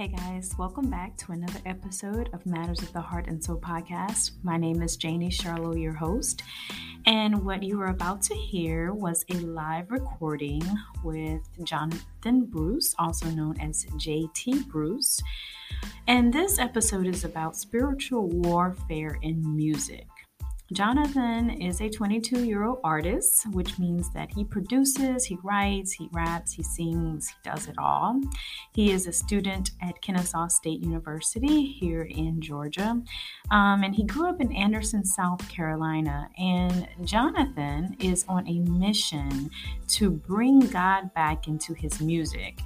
Hey guys, welcome back to another episode of Matters of the Heart and Soul podcast. My name is Janie Charlo, your host, and what you are about to hear was a live recording with Jonathan Bruce, also known as JT Bruce. And this episode is about spiritual warfare in music. Jonathan is a 22 year old artist, which means that he produces, he writes, he raps, he sings, he does it all. He is a student at Kennesaw State University here in Georgia, um, and he grew up in Anderson, South Carolina. And Jonathan is on a mission to bring God back into his music.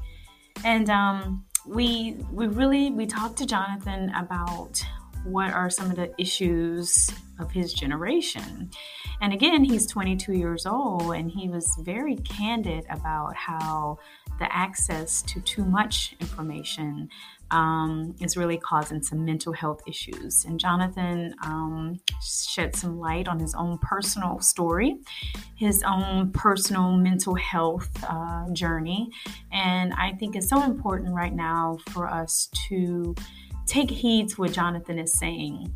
And um, we we really we talked to Jonathan about what are some of the issues of his generation. And again, he's 22 years old and he was very candid about how the access to too much information um, is really causing some mental health issues. And Jonathan um, shed some light on his own personal story, his own personal mental health uh, journey. And I think it's so important right now for us to take heed to what Jonathan is saying.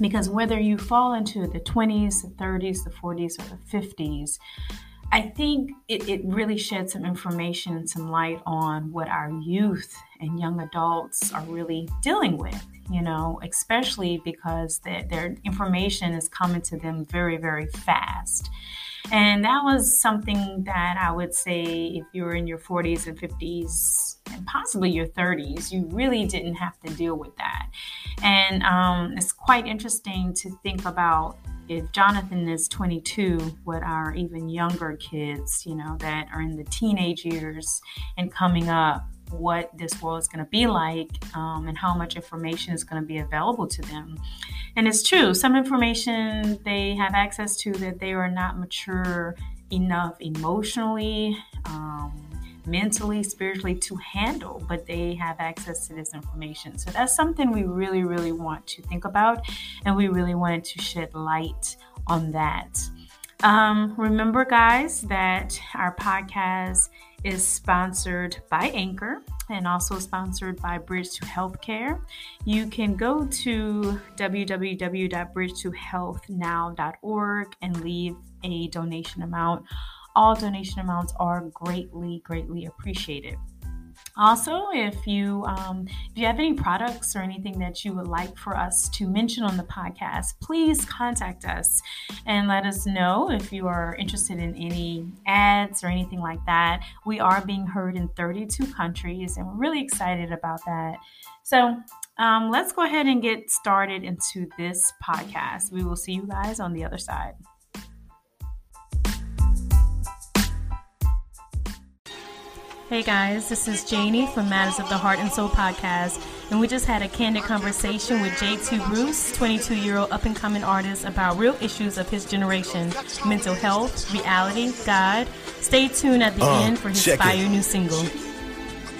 Because whether you fall into the 20s, the 30s, the 40s, or the 50s, I think it, it really sheds some information and some light on what our youth and young adults are really dealing with, you know, especially because their, their information is coming to them very, very fast. And that was something that I would say if you were in your 40s and 50s and possibly your 30s, you really didn't have to deal with that. And um, it's quite interesting to think about if Jonathan is 22, what our even younger kids, you know, that are in the teenage years and coming up, what this world is going to be like um, and how much information is going to be available to them. And it's true, some information they have access to that they are not mature enough emotionally, um, mentally, spiritually to handle, but they have access to this information. So that's something we really, really want to think about, and we really wanted to shed light on that. Um, remember, guys, that our podcast is sponsored by Anchor and also sponsored by Bridge to Healthcare. You can go to www.bridgetohealthnow.org and leave a donation amount. All donation amounts are greatly, greatly appreciated. Also, if you um, if you have any products or anything that you would like for us to mention on the podcast, please contact us and let us know if you are interested in any ads or anything like that. We are being heard in 32 countries, and we're really excited about that. So, um, let's go ahead and get started into this podcast. We will see you guys on the other side. Hey guys, this is Janie from Matters of the Heart and Soul podcast, and we just had a candid conversation with JT Bruce, 22 year old up and coming artist, about real issues of his generation mental health, reality, God. Stay tuned at the uh, end for his fire new single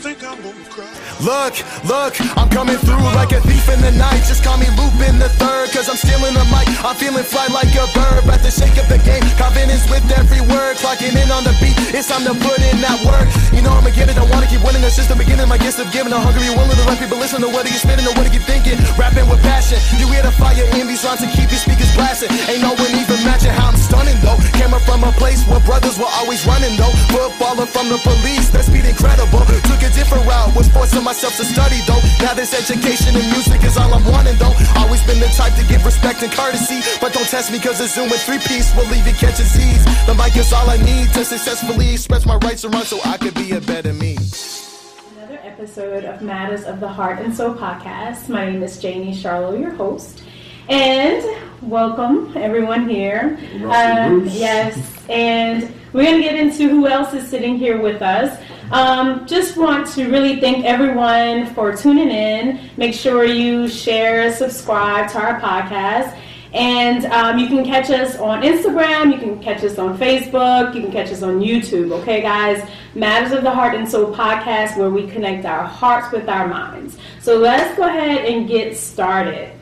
think I'm gonna cry. Look, look, I'm coming through like a thief in the night. Just call me Lupin the third, cause I'm stealing the mic. I'm feeling fly like a bird, about to shake up the game. Confidence with every word, clocking in on the beat. It's time to put in that work. You know I'ma get it, I wanna keep winning. The system beginning, my gifts of giving. A hungry, willing to let people listen to what you spitting, or what you thinking. Rapping with passion, you hear the fire in these rhymes to keep your speakers blasting. Ain't no one even matching how I'm stunning though. Came up from a place where brothers were always running though. Footballer from the police, that speed incredible. Took it different route. Was forcing myself to study though. Now this education and music is all I'm wanting though. Always been the type to give respect and courtesy. But don't test me cause a Zoom with three piece will leave you catching Z's. The mic is all I need to successfully express my rights and run so I could be a better me. Another episode of Matters of the Heart and Soul podcast. My name is Janie Charlo, your host. And welcome everyone here. Uh, yes, and we're going to get into who else is sitting here with us. Um, just want to really thank everyone for tuning in. Make sure you share, subscribe to our podcast. And um, you can catch us on Instagram, you can catch us on Facebook, you can catch us on YouTube, okay, guys? Matters of the Heart and Soul podcast, where we connect our hearts with our minds. So let's go ahead and get started.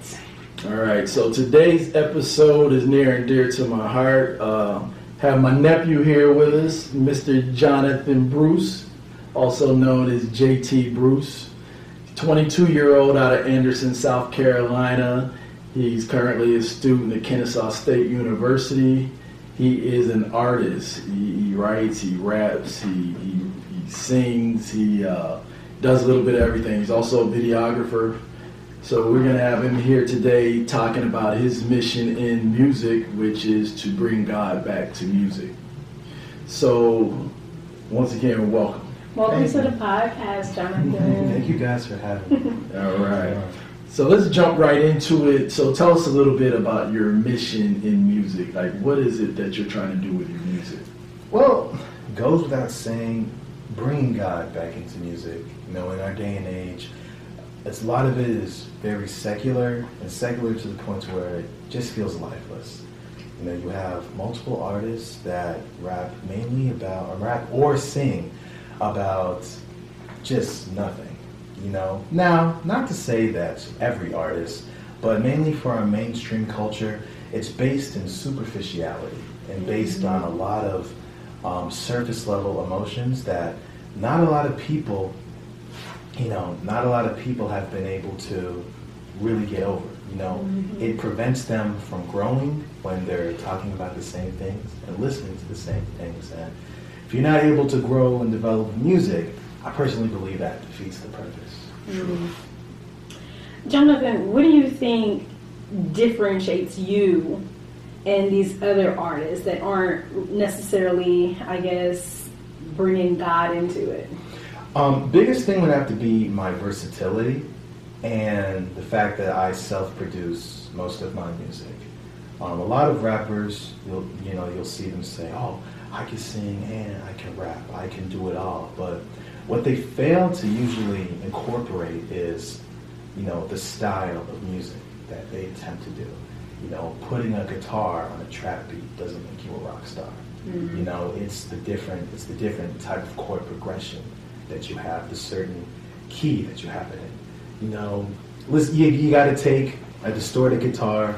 All right, so today's episode is near and dear to my heart. Uh, have my nephew here with us, Mr. Jonathan Bruce, also known as JT Bruce. 22 year old out of Anderson, South Carolina. He's currently a student at Kennesaw State University. He is an artist. He, he writes, he raps, he, he, he sings, he uh, does a little bit of everything. He's also a videographer. So we're going to have him here today talking about his mission in music, which is to bring God back to music. So once again, welcome. Welcome Thank to you. the podcast, Jonathan. Thank you guys for having me. All right. So let's jump right into it. So tell us a little bit about your mission in music. Like, what is it that you're trying to do with your music? Well, it goes without saying, bring God back into music. You know, in our day and age, it's a lot of it is very secular and secular to the point where it just feels lifeless. You know, you have multiple artists that rap mainly about, or rap or sing about just nothing you know. Now, not to say that every artist, but mainly for our mainstream culture, it's based in superficiality and based on a lot of um, surface level emotions that not a lot of people, you know, not a lot of people have been able to really get over. You know, mm-hmm. it prevents them from growing when they're talking about the same things and listening to the same things. And if you're not able to grow and develop music, I personally believe that defeats the purpose. Mm. Jonathan, what do you think differentiates you and these other artists that aren't necessarily, I guess, bringing God into it? Um, biggest thing would have to be my versatility and the fact that I self-produce most of my music. Um, a lot of rappers, you'll you know you'll see them say, "Oh, I can sing and I can rap, I can do it all," but what they fail to usually incorporate is, you know, the style of music that they attempt to do. You know, putting a guitar on a trap beat doesn't make you a rock star. Mm-hmm. You know, it's the different it's the different type of chord progression that you have, the certain key that you have it in. You know, listen, you, you got to take a distorted guitar,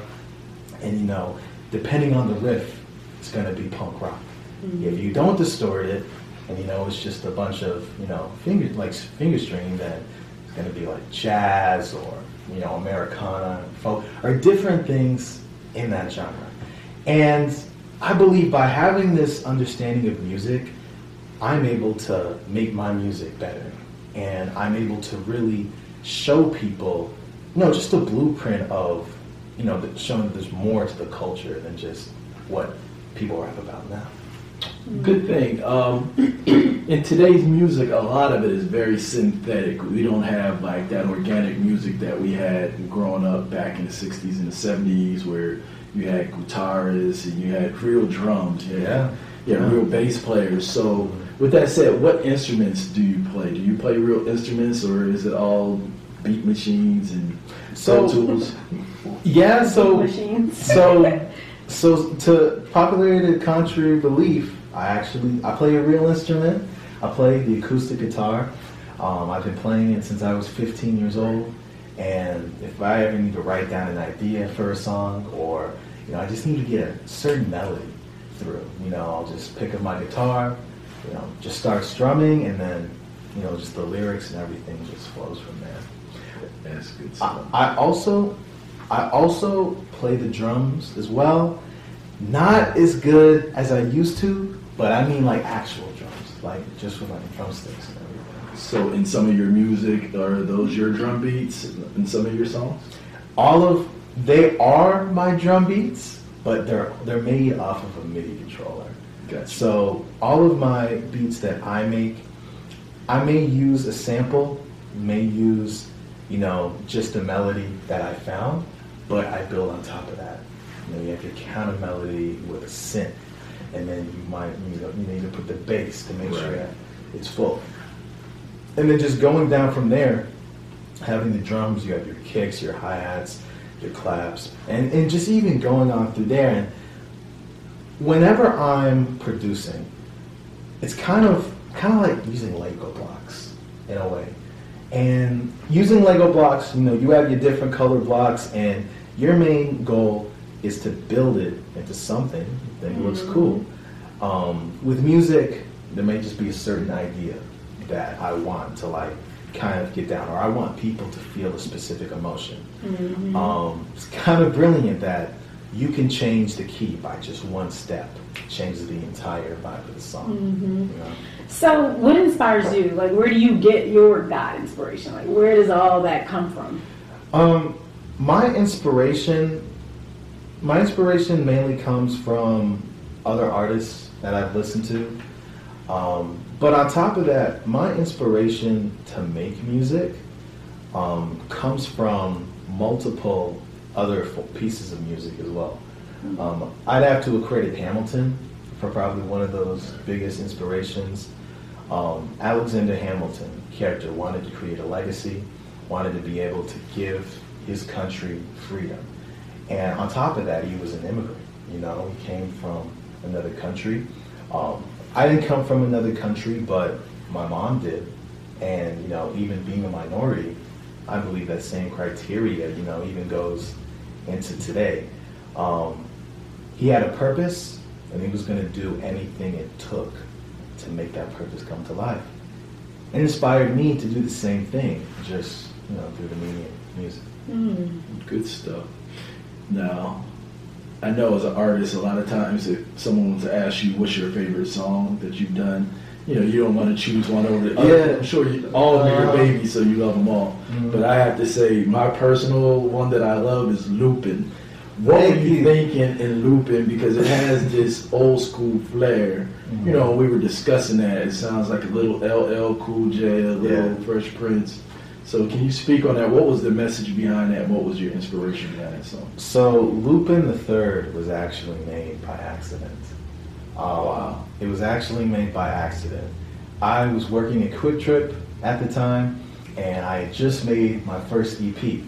and you know, depending on the riff, it's going to be punk rock. Mm-hmm. If you don't distort it, and you know it's just a bunch of you know finger like finger string that it's going to be like jazz or you know Americana, folk, or different things in that genre. And I believe by having this understanding of music, I'm able to make my music better, and I'm able to really show people, you know, just a blueprint of you know showing that there's more to the culture than just what people rap about now. Good thing. Um, in today's music, a lot of it is very synthetic. We don't have like that organic music that we had growing up back in the '60s and the '70s, where you had guitarists and you had real drums. You had, yeah. Yeah, yeah. real bass players. So, with that said, what instruments do you play? Do you play real instruments, or is it all beat machines and so tools? Yeah. So, so, so to popularity contrary belief I actually I play a real instrument. I play the acoustic guitar. Um, I've been playing it since I was 15 years old. And if I ever need to write down an idea for a song, or you know, I just need to get a certain melody through, you know, I'll just pick up my guitar, you know, just start strumming, and then you know, just the lyrics and everything just flows from there. That's good stuff. I, I also I also play the drums as well. Not as good as I used to, but I mean like actual drums, like just with like drumsticks and everything. So in some of your music, are those your drum beats in some of your songs? All of they are my drum beats, but they're they're made off of a MIDI controller. Gotcha. So all of my beats that I make, I may use a sample, may use, you know, just a melody that I found, but I build on top of that. You know, you have your counter melody with a synth and then you might you know you need to put the bass to make right. sure that it's full. and then just going down from there, having the drums, you have your kicks, your hi hats, your claps, and, and just even going on through there. And whenever I'm producing, it's kind of kind of like using Lego blocks in a way. And using Lego blocks, you know, you have your different color blocks, and your main goal is to build it into something that mm-hmm. looks cool. Um, with music, there may just be a certain idea that I want to like kind of get down, or I want people to feel a specific emotion. Mm-hmm. Um, it's kind of brilliant that you can change the key by just one step, changes the entire vibe of the song. Mm-hmm. You know? So, what inspires you? Like, where do you get your God inspiration? Like, where does all that come from? Um, my inspiration, my inspiration mainly comes from other artists that I've listened to. Um, but on top of that, my inspiration to make music um, comes from multiple other pieces of music as well. Um, I'd have to accredit Hamilton for probably one of those biggest inspirations. Um, Alexander Hamilton character wanted to create a legacy, wanted to be able to give his country freedom. And on top of that, he was an immigrant. You know, he came from another country. Um, I didn't come from another country, but my mom did. And, you know, even being a minority, I believe that same criteria, you know, even goes into today. Um, he had a purpose, and he was going to do anything it took to make that purpose come to life. It inspired me to do the same thing, just you know, through the medium music. Mm. Good stuff. Now, I know as an artist, a lot of times if someone was to ask you what's your favorite song that you've done, you know, you don't want to choose one over the other. Yeah. I'm sure you, all of them are your uh-huh. babies, so you love them all. Mm-hmm. But I have to say, my personal one that I love is Lupin. What were you, thinking in Lupin? Because it has this old school flair. Mm-hmm. You know, we were discussing that. It sounds like a little LL Cool J, a little yeah. Fresh Prince. So can you speak on that? What was the message behind that? What was your inspiration behind that song? So Lupin the Third was actually made by accident. Oh wow! It was actually made by accident. I was working at QuikTrip at the time, and I had just made my first EP.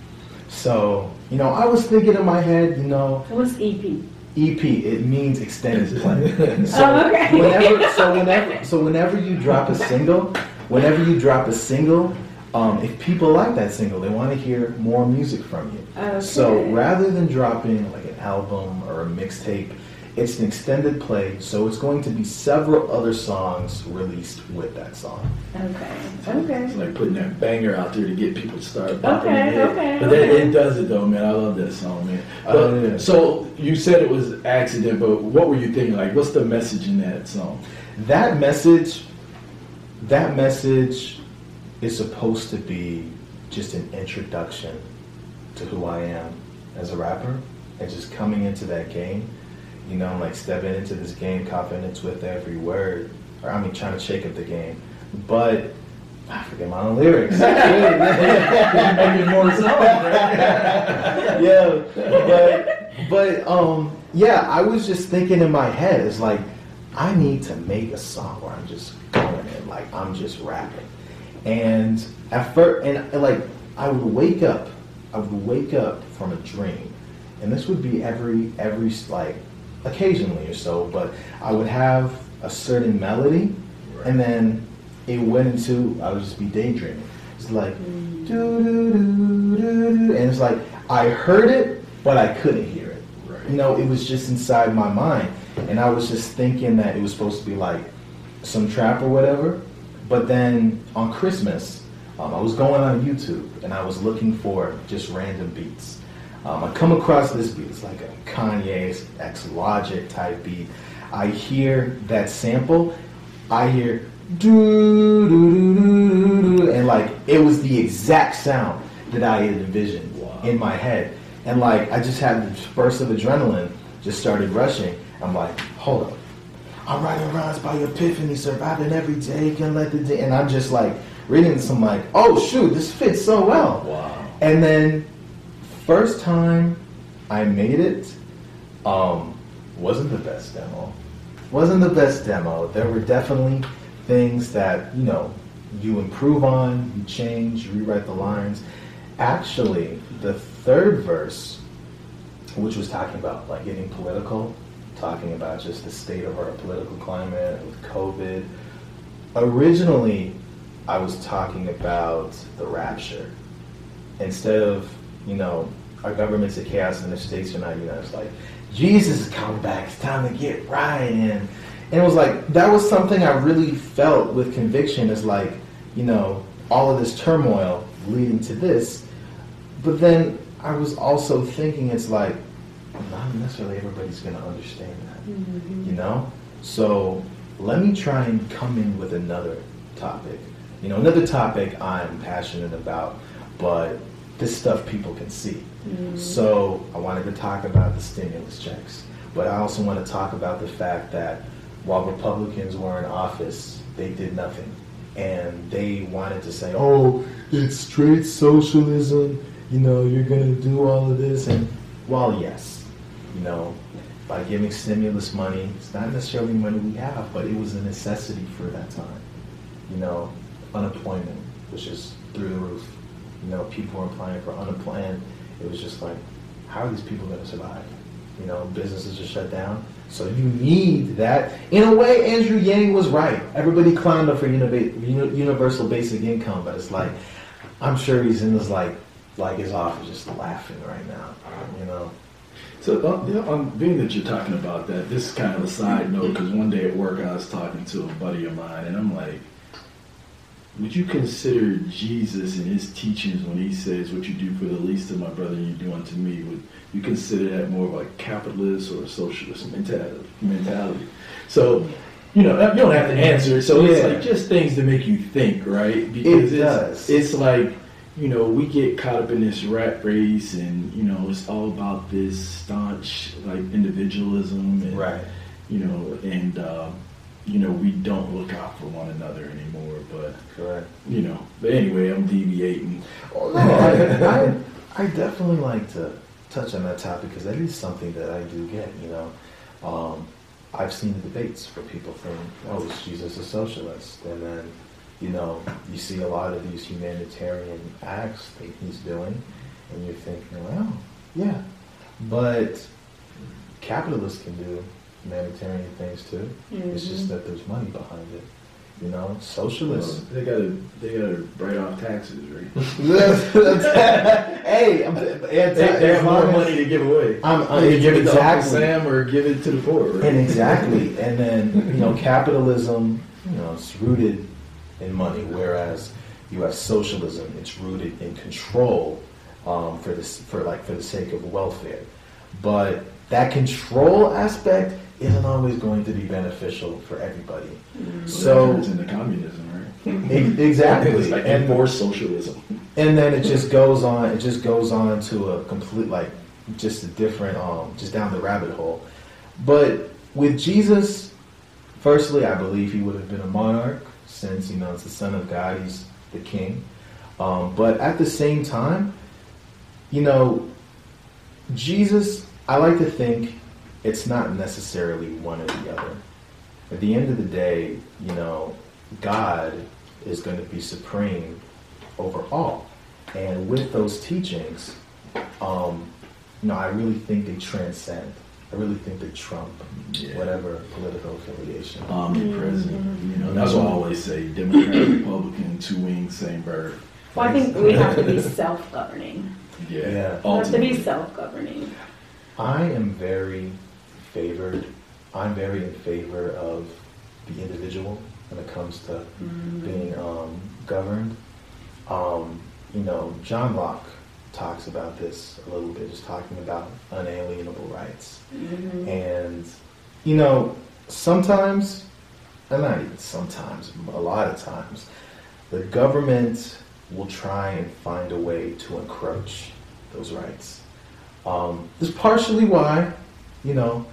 So you know, I was thinking in my head, you know, what's EP? EP, it means extended play. so oh, okay. whenever, so whenever, so whenever you drop a single, whenever you drop a single, um, if people like that single, they want to hear more music from you. Okay. So rather than dropping like an album or a mixtape, it's an extended play, so it's going to be several other songs released with that song. Okay. Okay. It's like putting that banger out there to get people to start popping okay, okay, But okay. That, it does it though, man. I love that song, man. But, yeah. So you said it was accident, but what were you thinking? Like, what's the message in that song? That message, that message is supposed to be just an introduction to who I am as a rapper and just coming into that game, you know, like stepping into this game confidence with every word, or I mean, trying to shake up the game. But I forget my own lyrics. Making more songs, yeah, but but um, yeah, I was just thinking in my head, it's like I need to make a song where I'm just going in, like I'm just rapping. And at first, and, and like I would wake up, I would wake up from a dream, and this would be every every like occasionally or so, but I would have a certain melody, right. and then it went into I would just be daydreaming. It's like mm. do do do do, and it's like I heard it, but I couldn't hear it. Right. You know, it was just inside my mind, and I was just thinking that it was supposed to be like some trap or whatever. But then on Christmas, um, I was going on YouTube and I was looking for just random beats. Um, I come across this beat. It's like a Kanye X Logic type beat. I hear that sample. I hear do do do do and like it was the exact sound that I had envisioned wow. in my head. And like I just had this burst of adrenaline, just started rushing. I'm like, hold up, I'm writing rhymes by epiphany, surviving every day, can let the day. And I'm just like reading this. I'm like, oh shoot, this fits so well. Wow. And then first time I made it, um, wasn't the best demo. Wasn't the best demo. There were definitely things that you know you improve on, you change, you rewrite the lines. Actually, the third verse, which was talking about like getting political, talking about just the state of our political climate with COVID. Originally, I was talking about the rapture. Instead of, you know, our government's a chaos and the states are not, you know, it's like, Jesus is coming back, it's time to get right. And, and it was like, that was something I really felt with conviction is like, you know, all of this turmoil leading to this. But then I was also thinking it's like, not necessarily everybody's going to understand that, mm-hmm. you know? So let me try and come in with another topic. You know, another topic I'm passionate about, but this stuff people can see. Mm-hmm. So I wanted to talk about the stimulus checks, but I also want to talk about the fact that while Republicans were in office, they did nothing. And they wanted to say, oh, it's straight socialism, you know, you're going to do all of this. And while, yes, you know, by giving stimulus money, it's not necessarily money we have, but it was a necessity for that time. You know, unemployment was just through the roof. You know, people were applying for unemployment. It was just like, how are these people going to survive? You know, businesses are shut down. So you need that. In a way, Andrew Yang was right. Everybody climbed up for universal basic income, but it's like, I'm sure he's in his like, like his office just laughing right now. You know. So, know, um, being that you're talking about that, this is kind of a side note because one day at work I was talking to a buddy of mine, and I'm like, would you consider Jesus and his teachings when he says, "What you do for the least of my brother, you do unto me"? Would you consider that more of a capitalist or a socialist mentality? So, you know, you don't have to answer. So yeah. it's like just things to make you think, right? Because it it's, does. It's like you know, we get caught up in this rat race, and you know, it's all about this staunch like individualism, and, right? You know, and uh, you know, we don't look out for one another anymore. But correct. You know, but anyway, I'm deviating. Oh, no, I, I, I definitely like to touch on that topic because that is something that I do get. You know, um, I've seen the debates where people think, "Oh, is Jesus a socialist?" and then you know, you see a lot of these humanitarian acts that he's doing, and you're thinking, well, yeah, but capitalists can do humanitarian things too. Mm-hmm. It's just mm-hmm. that there's money behind it. You know, socialists. Well, they gotta they gotta write off taxes, right? hey, I'm, they, they have more money to give away. I'm, I'm they give it to Uncle Sam or give it to the poor. Right? And exactly, and then you know, capitalism. You know, it's rooted in money, whereas you have socialism, it's rooted in control um, for this for like for the sake of welfare. But that control aspect isn't always going to be beneficial for everybody. Mm-hmm. So it's into communism, right? exactly, it's like and more socialism. And then it just goes on. It just goes on to a complete like just a different um just down the rabbit hole. But with Jesus, firstly, I believe he would have been a monarch since you know it's the Son of God, he's the King. Um, but at the same time, you know, Jesus, I like to think it's not necessarily one or the other. At the end of the day, you know, God is going to be supreme over all. And with those teachings, um, you know, I really think they transcend I really think they trump yeah. whatever political affiliation. Omnipresent. Mm-hmm. You know, that's what I always say: Democrat, Republican, two wings, same bird. Well, I think we have to be self-governing. Yeah, yeah. We have to be self-governing. I am very favored. I'm very in favor of the individual when it comes to mm-hmm. being um, governed. Um, you know, John Locke talks about this a little bit, just talking about unalienable rights. Mm-hmm. And, you know, sometimes, and not even sometimes, a lot of times, the government will try and find a way to encroach those rights. Um, this is partially why, you know,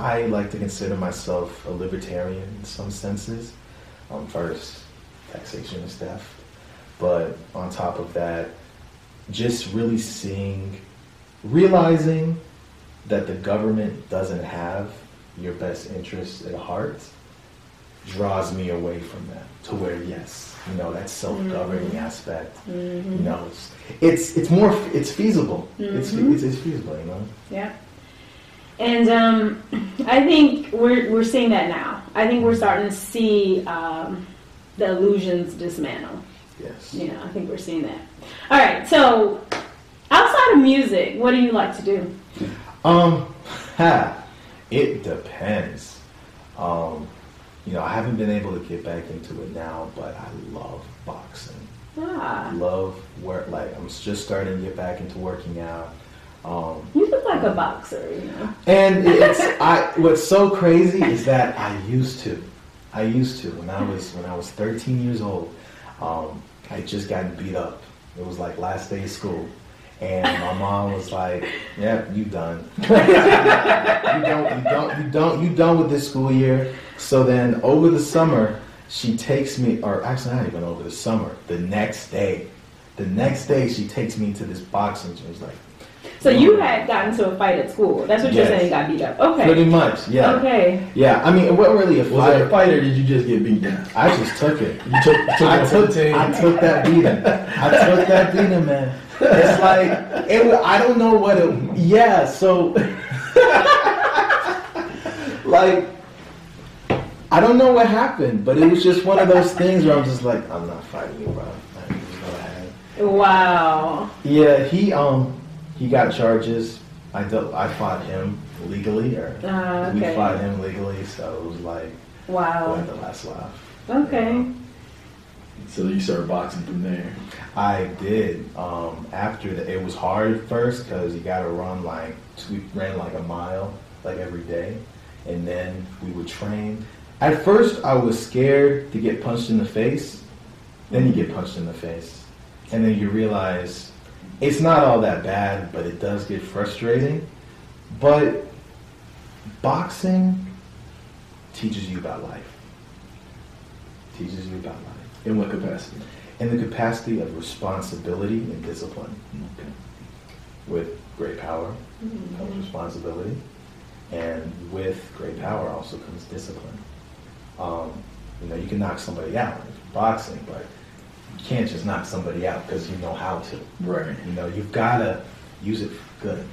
I like to consider myself a libertarian in some senses. Um, first, taxation is theft. But on top of that, just really seeing, realizing that the government doesn't have your best interests at heart draws me away from that. To where yes, you know that self-governing aspect. You know, it's it's it's more it's feasible. It's, it's it's feasible. You know. Yeah. And um, I think we're we're seeing that now. I think we're starting to see um, the illusions dismantle. Yes. You know, I think we're seeing that. All right. So, outside of music, what do you like to do? Um, ha, it depends. Um, you know, I haven't been able to get back into it now, but I love boxing. Ah, Love work. Like I'm just starting to get back into working out. Um, you look like a boxer. You know. and it's I. What's so crazy is that I used to. I used to when I was when I was 13 years old. Um, I just got beat up. It was like last day of school, and my mom was like, "Yep, you done. you don't. You don't. You don't. You done with this school year." So then over the summer, she takes me, or actually not even over the summer. The next day, the next day she takes me to this boxing gym. She's like, So you had gotten to a fight at school. That's what you're Yes. saying. Got beat up. Okay. pretty much, yeah. Okay. Yeah, I mean, it wasn't really a fight. Was that a fight. fight or did you just get beat down? I just took it. You took, took I took, the team. I took that beating. I took that beating, man. It's like it. wa- I don't know what it. Yeah, so like I don't know what happened, but it was just one of those things where I'm just like, I'm not fighting you, bro. Like, just go ahead. Wow. Yeah, he um he got charges. I dealt, I fought him legally, or Ah, we fought him legally, so it was like we Wow. had the last laugh. Okay. So you started boxing from there. I did. Um, after that, it was hard at first because you got to run like we ran like a mile like every day, and then we would train. At first, I was scared to get punched in the face. Then you get punched in the face, and then you realize it's not all that bad, but it does get frustrating. But boxing teaches you about life. Teaches you about life In what capacity? in the capacity of responsibility and discipline. Okay. With great power comes responsibility, and with great power also comes discipline. Um, you know, you can knock somebody out in boxing, but you can't just knock somebody out because you know how to. Right. You know, you've got to use it for good.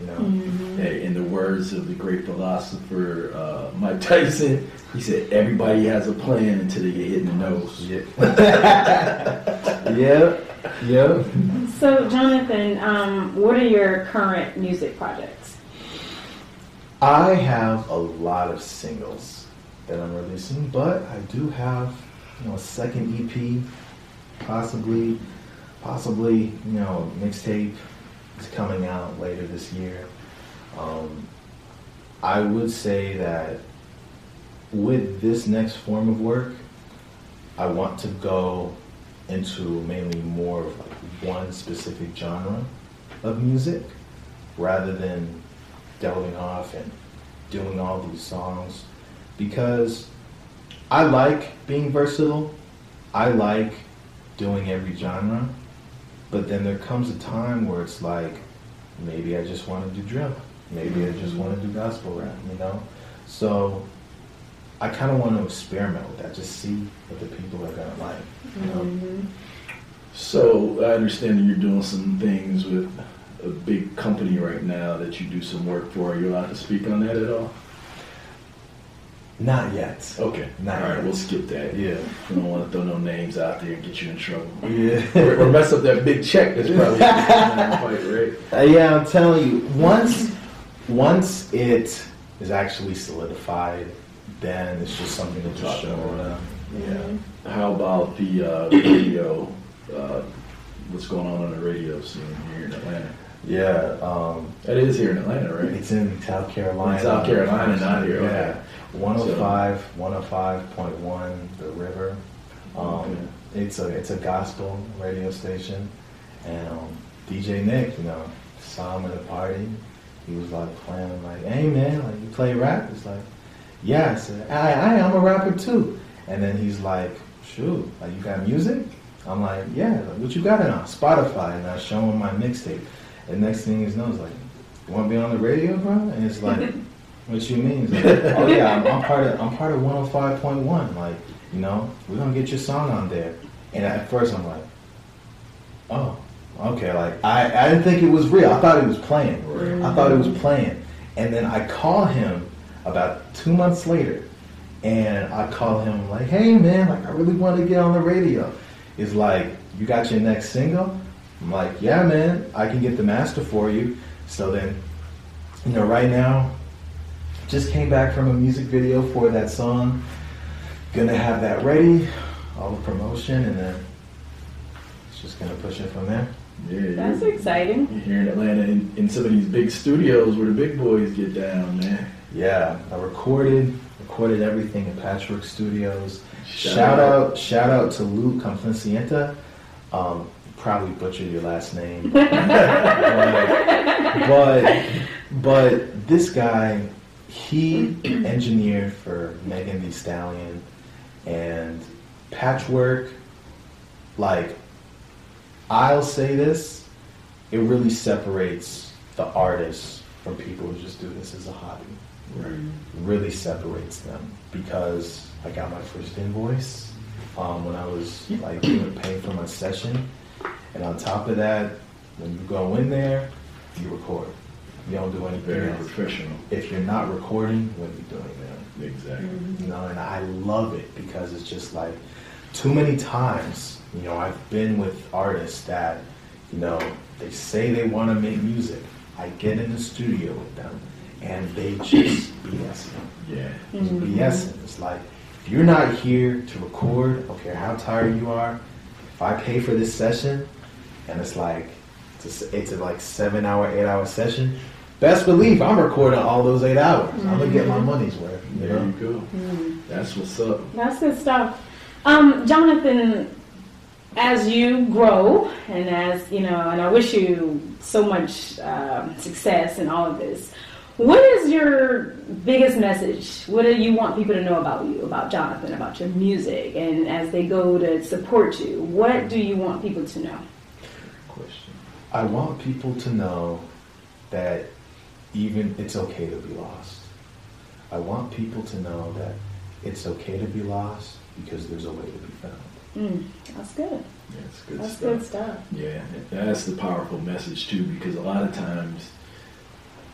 You know, Hey, in the words of the great philosopher uh, Mike Tyson, he said, "Everybody has a plan until they get hit in the nose." yeah, yeah. So, Jonathan, um, what are your current music projects? I have a lot of singles that I'm releasing, but I do have, you know, a second EP, possibly, possibly, you know, mixtape is coming out later this year. Um, I would say that with this next form of work, I want to go into mainly more of one specific genre of music rather than delving off and doing all these songs because I like being versatile. I like doing every genre, but then there comes a time where it's like maybe I just want to do drill. Maybe I just want to do gospel rap, you know? So I kind of want to experiment with that, just see what the people are going to like, you know? Mm-hmm. So I understand that you're doing some things with a big company right now that you do some work for. Are you allowed to speak on that at all? Not yet. Okay. Not all right, yet. we'll skip that. Yeah. We don't want to throw no names out there and get you in trouble. Yeah. or, or mess up that big check that's probably fight, right? Uh, yeah, I'm telling you, once once it is actually solidified, then it's just something to just show around. Yeah. How about the uh, radio? Uh, what's going on on the radio scene here in Atlanta? Yeah. Um, That is here in Atlanta, right? it's in South Carolina. In South Carolina, not here, Yeah. okay. 105, 105.1, The River. Um, It's a it's a gospel radio station, and um, DJ Nick, you know, saw him at a party. He was like playing, I'm like, "Hey man, like you play rap?" It's like, "Yeah." I said, "I, I I'm a rapper too." And then he's like, "Shoot, like you got music?" I'm like, "Yeah." Like, what you got it on Spotify? And I show him my mixtape. And next thing he knows, like, "You want to be on the radio, bro?" And it's like, What you mean? Like, oh yeah, I'm, I'm, part of I'm part of 105.1. Like, you know, we're gonna get your song on there. And at first I'm like, oh, okay. Like I, I didn't think it was real. I thought it was playing. Right. I thought it was mm-hmm. playing. And then I call him about two months later, and I call him like, hey man, like I really want to get on the radio. He's like, you got your next single? I'm like, yeah man, I can get the master for you. So then, you know, right now, just came back from a music video for that song. Gonna have that ready, all the promotion, and then it's just gonna push it from there. Yeah, that's exciting. You're here in Atlanta, in, in some of these big studios where the big boys get down, man. Yeah, I recorded recorded everything at Patchwork Studios. Shout, shout out. out, shout out to Luke Conflencienta. Um, probably butchered your last name, but, but but this guy he engineered for Megan Thee Stallion and Patchwork. Like, I'll say this, it really separates the artists from people who just do this as a hobby. Right. Really separates them because I got my first invoice um, when I was like paying for my session, and on top of that, when you go in there, you record. You don't do anything Very else. professional. If you're not recording, what are you doing there? Exactly. Mm-hmm. You know, and I love it because it's just like too many times, you know, I've been with artists that, you know, they say they want to make music. I get in the studio with them and they just BS. Yeah. Just mm-hmm. BS. It's like, if you're not here to record, I don't care how tired you are, if I pay for this session and it's like, it's a, it's a like seven hour, eight hour session, best believe I'm recording all those eight hours. Mm-hmm. I'm gonna get my money's worth. You there know? you go. Mm-hmm. That's what's up. That's good stuff. Um, Jonathan, as you grow and as you know, and I wish you so much uh, success in all of this. What is your biggest message? What do you want people to know about you, about Jonathan, about your music, and as they go to support you? What do you want people to know? Question. I want people to know that even it's okay to be lost. I want people to know that it's okay to be lost because there's a way to be found. Mm, that's good. That's good that's stuff. good stuff. Yeah, that's the powerful message too, because a lot of times,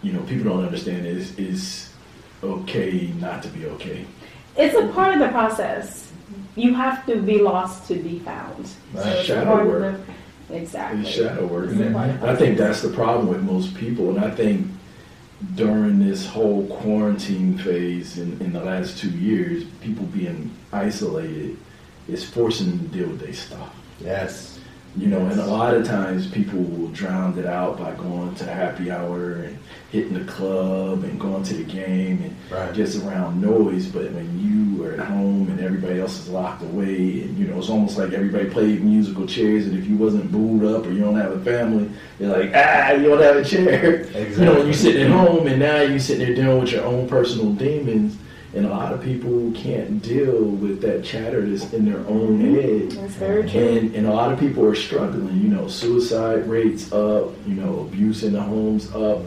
you know, people don't understand is is okay not to be okay. It's a part of the process. You have to be lost to be found. So shadow work. The, exactly. It's shadow work. I think that's the problem with most people, and I think during this whole quarantine phase in, in the last two years, people being isolated is forcing them to deal with their stuff. Yes. You know, and a lot of times people will drown it out by going to the happy hour and hitting the club and going to the game and right. just around noise. But when you are at home and everybody else is locked away, and you know, it's almost like everybody played musical chairs. And if you wasn't booed up or you don't have a family, you're like, ah, you don't have a chair. Exactly. You know, when you're sitting at home and now you're sitting there dealing with your own personal demons and a lot of people can't deal with that chatter that's in their own mm-hmm. head. That's very true. And, and a lot of people are struggling. You know, suicide rates up. You know, abuse in the homes up.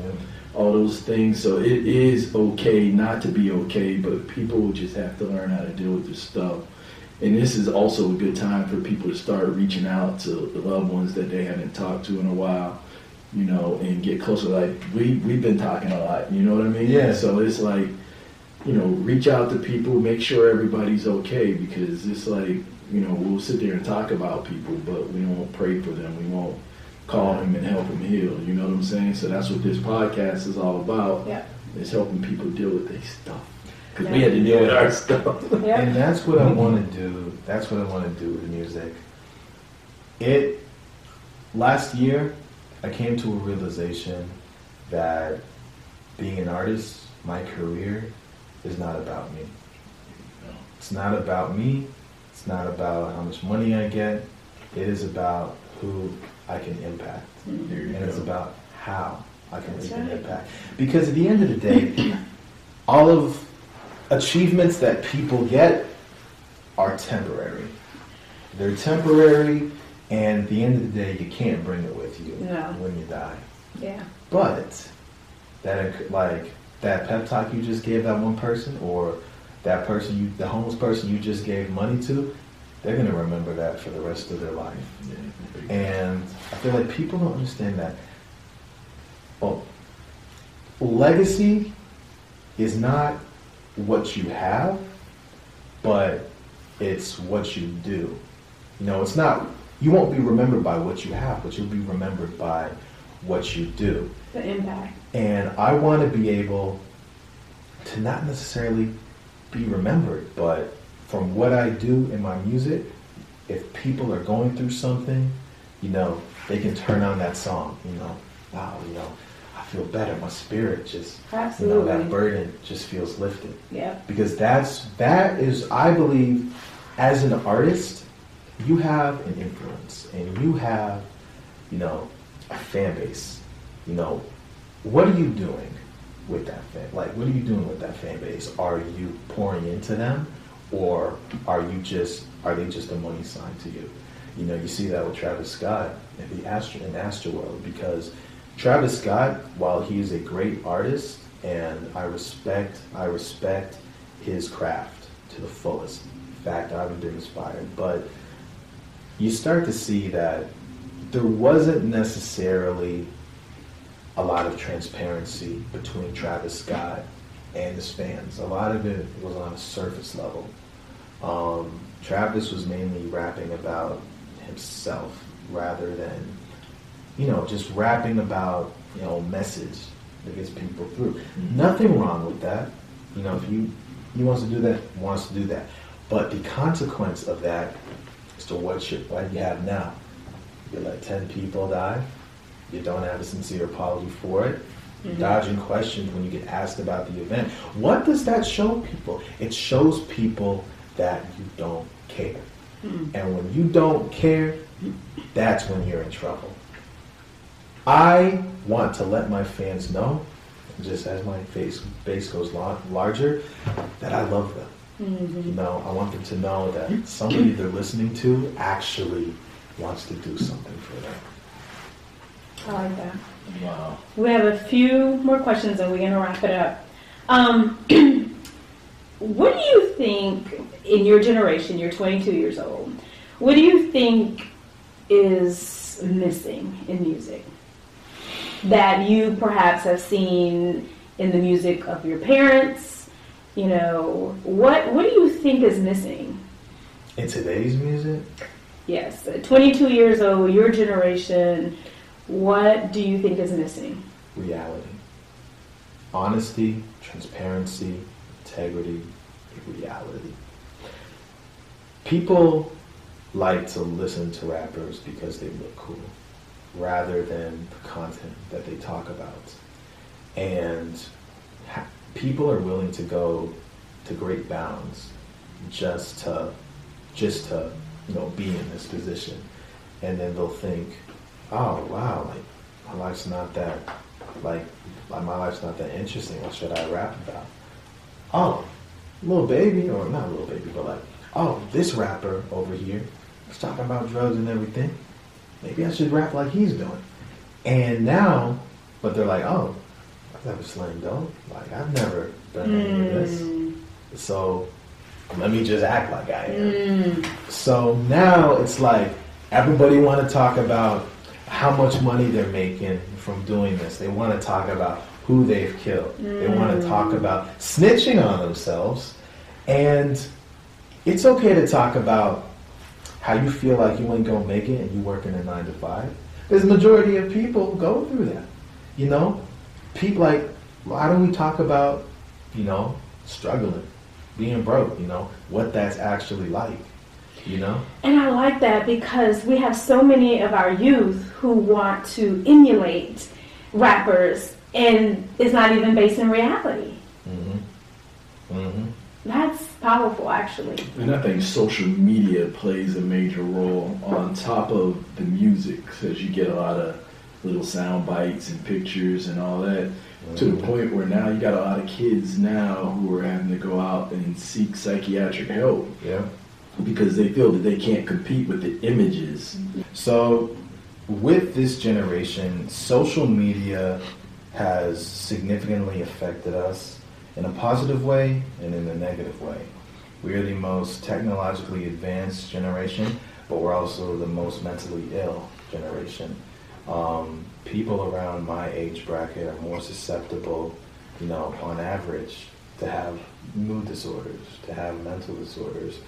All those things. So it is okay not to be okay, but people just have to learn how to deal with this stuff. And this is also a good time for people to start reaching out to the loved ones that they haven't talked to in a while. You know, and get closer. Like we we've been talking a lot. You know what I mean? Yeah. So it's like you know, reach out to people, make sure everybody's okay because it's like, you know, we'll sit there and talk about people, but we won't pray for them. We won't call them and help them heal. You know what I'm saying? So that's what this podcast is all about. Yeah. Is helping people deal with their stuff. Because yeah. we had to deal with our stuff. Yeah. And that's what I want to do. That's what I want to do with music. It, last year, I came to a realization that being an artist, my career, is not about me. It's not about me. It's not about how much money I get. It is about who I can impact. And it's about how I can make an impact. Because at the end of the day, all of achievements that people get are temporary. They're temporary, and at the end of the day, you can't bring it with you no. when you die. Yeah. But that, like, that pep talk you just gave that one person, or that person you, the homeless person you just gave money to, they're gonna remember that for the rest of their life. And I feel like people don't understand that. Well, legacy is not what you have, but it's what you do. You know, it's not, you won't be remembered by what you have, but you'll be remembered by what you do. The impact. And I want to be able to not necessarily be remembered, but from what I do in my music, if people are going through something, you know, they can turn on that song, you know, wow, you know, I feel better. My spirit just, Absolutely. you know, that burden just feels lifted. Yeah. Because that's, that is, I believe, as an artist, you have an influence and you have, you know, a fan base. You know, what are you doing with that fan? Like, what are you doing with that fan base? Are you pouring into them, or are you just are they just a money sign to you? You know, you see that with Travis Scott in the Astro in Astroworld because Travis Scott, while he is a great artist and I respect I respect his craft to the fullest. In fact, I've been inspired, but you start to see that there wasn't necessarily a lot of transparency between Travis Scott and his fans. A lot of it was on a surface level. Um, Travis was mainly rapping about himself rather than, you know, just rapping about, you know, message that gets people through. Nothing wrong with that. You know, if you he wants to do that, wants to do that. But the consequence of that is to what you what you have now. You let ten people die. You don't have a sincere apology for it. You're mm-hmm. dodging questions when you get asked about the event. What does that show people? It shows people that you don't care. Mm-hmm. And when you don't care, that's when you're in trouble. I want to let my fans know, just as my face base goes lar- larger, that I love them. Mm-hmm. You know, I want them to know that somebody they're listening to actually wants to do something for them. I like that. Wow. We have a few more questions and we're going to wrap it up. Um, what do you think in your generation, you're 22 years old, what do you think is missing in music that you perhaps have seen in the music of your parents? You know, what what do you think is missing? In today's music, Yes, 22 years old, your generation, what do you think is missing? reality. Honesty, transparency, integrity, reality. People like to listen to rappers because they look cool rather than the content that they talk about. And ha- people are willing to go to great bounds just to just to you know be in this position and then they'll think oh wow like my life's not that like like, my life's not that interesting. What should i rap about? Oh little baby or not little baby but like oh this rapper over here is talking about drugs and everything. Maybe i should rap like he's doing. And now but they're like oh i've never slang dope like i've never done any of this. Hmm. So let me just act like I am. Hmm. So now it's like everybody want to talk about how much money they're making from doing this. They want to talk about who they've killed. They want to mm. talk about snitching on themselves. And it's okay to talk about how you feel like you ain't gonna make it and you work in a nine to five. There's a majority of people go through that. You know? People like, why don't we talk about, you know, struggling, being broke, you know, what that's actually like. You know? And I like that because we have so many of our youth who want to emulate rappers and it's not even based in reality. Mm-hmm. Mm-hmm. That's powerful, actually. And I think social media plays a major role on top of the music, because you get a lot of little sound bites and pictures and all that, to the point where now you got a lot of kids now who are having to go out and seek psychiatric help Yeah. Because they feel that they can't compete with the images. So, with this generation, social media has significantly affected us in a positive way and in a negative way. We are the most technologically advanced generation, but we're also the most mentally ill generation. Um, people around my age bracket are more susceptible, you know, on average, to have mood disorders, to have mental disorders.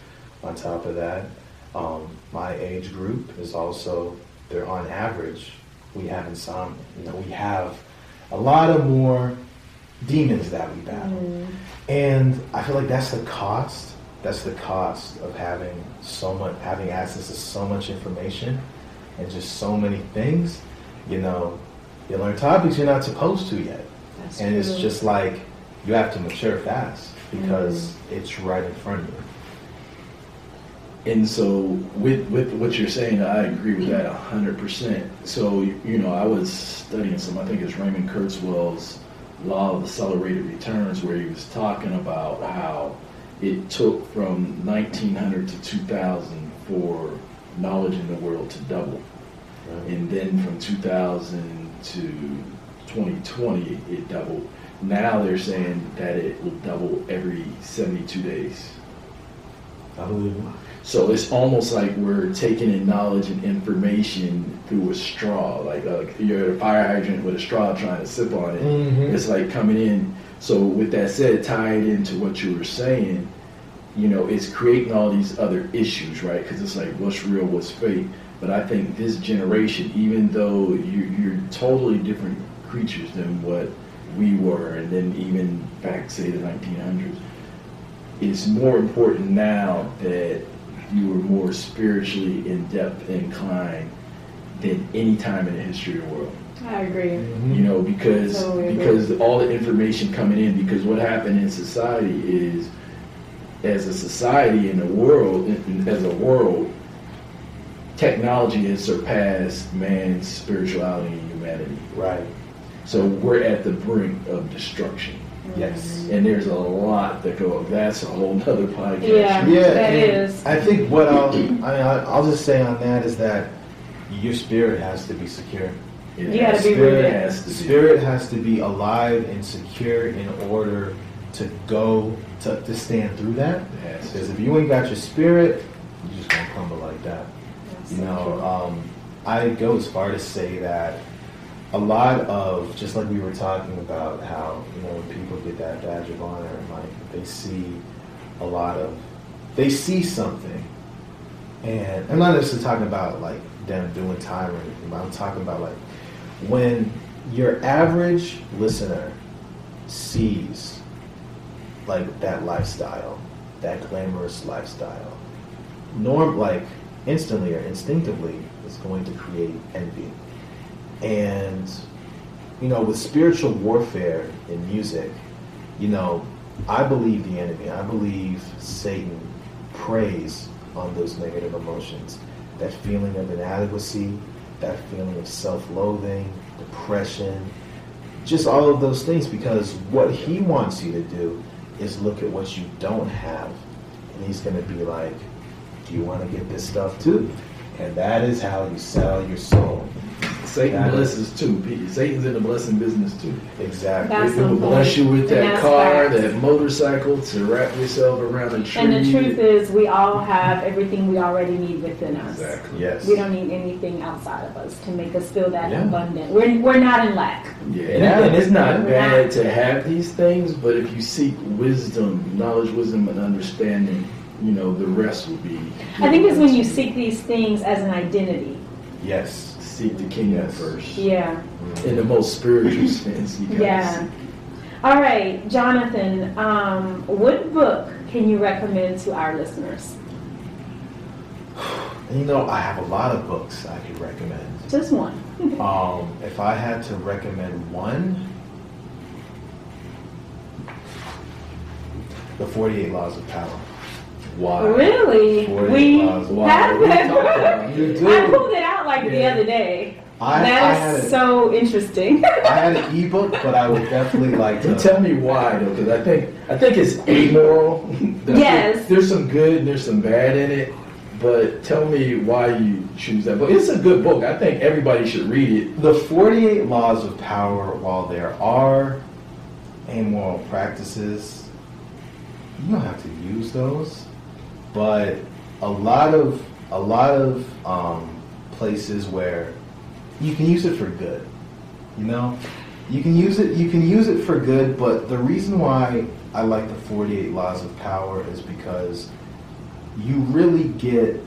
On top of that, um, my age group is also, they're on average, we have insomnia. You know, we have a lot of more demons that we battle. Mm. And I feel like that's the cost. That's the cost of having so much, having access to so much information and just so many things. You know, you learn topics you're not supposed to yet. That's and true. it's just like you have to mature fast because mm. it's right in front of you. And so, with with what you're saying, I agree with that hundred percent. So, you know, I was studying some. I think it's Raymond Kurzweil's law of accelerated returns, where he was talking about how it took from 1900 to 2000 for knowledge in the world to double, right. and then from 2000 to 2020 it doubled. Now they're saying that it will double every 72 days. I believe it. So it's almost like we're taking in knowledge and information through a straw. Like uh, you're at a fire hydrant with a straw trying to sip on it. Mm-hmm. It's like coming in. So with that said, tied into what you were saying, you know, it's creating all these other issues, right? Because it's like what's real, what's fake. But I think this generation, even though you, you're totally different creatures than what we were, and then even back, say, the 1900s, it's more important now that you were more spiritually in depth inclined than any time in the history of the world. I agree. Mm-hmm. You know, because totally because all the information coming in, because what happened in society is, as a society in the world, as a world, technology has surpassed man's spirituality and humanity. Right. So we're at the brink of destruction. Yes. And there's a lot that go. That's a whole nother podcast. Yeah, yeah that is. I think what I'll, I mean, I'll just say on that is that your spirit has to be secure. It you got to be spirit has to spirit has to be alive and secure in order to go to, to stand through that. Yes. Because if you ain't got your spirit, you're just gonna crumble like that. That's you know, um, I go as far to say that a lot of just like we were talking about how you know when people get that badge of honor like they see a lot of they see something. And I'm not necessarily talking about like them doing time or anything, but I'm talking about like when your average listener sees like that lifestyle, that glamorous lifestyle, norm like instantly or instinctively is going to create envy and, you know, with spiritual warfare in music, you know, I believe the enemy, I believe Satan preys on those negative emotions. That feeling of inadequacy, that feeling of self loathing, depression, just all of those things because what he wants you to do is look at what you don't have. And he's going to be like, Do you want to get this stuff too? And that is how you sell your soul. Satan that blesses is. too. Satan's in the blessing business too. Exactly. That's he will bless you with that car, fact. that motorcycle to wrap yourself around a tree. And the truth is, we all have everything we already need within us. Exactly. Yes. We don't need anything outside of us to make us feel that yeah. abundant. We're, we're not in lack. Yeah, and, and it's not we're bad not. to have these things, but if you seek wisdom, knowledge, wisdom, and understanding, you know, the rest will be. I think it's when you seek these things as an identity. Yes seek the kingdom first. Yeah. In the most spiritual sense. yeah. All right, Jonathan, um, what book can you recommend to our listeners? You know, I have a lot of books I could recommend. Just one. um, if I had to recommend one, The 48 Laws of Power. Why? Really? We have that. You do. I pulled it out like yeah. the other day. I, that is so interesting. I had an ebook, but I would definitely like to. tell me why though, because I think I think it's amoral. yes. There's some good and there's some bad in it, but tell me why you choose that book. It's a good book. I think everybody should read it. The 48 Laws of Power, while there are amoral practices, you don't have to use those. But a lot of a lot of um, places where you can use it for good. You know, you can use it. You can use it for good. But the reason why I like the 48 Laws of Power is because you really get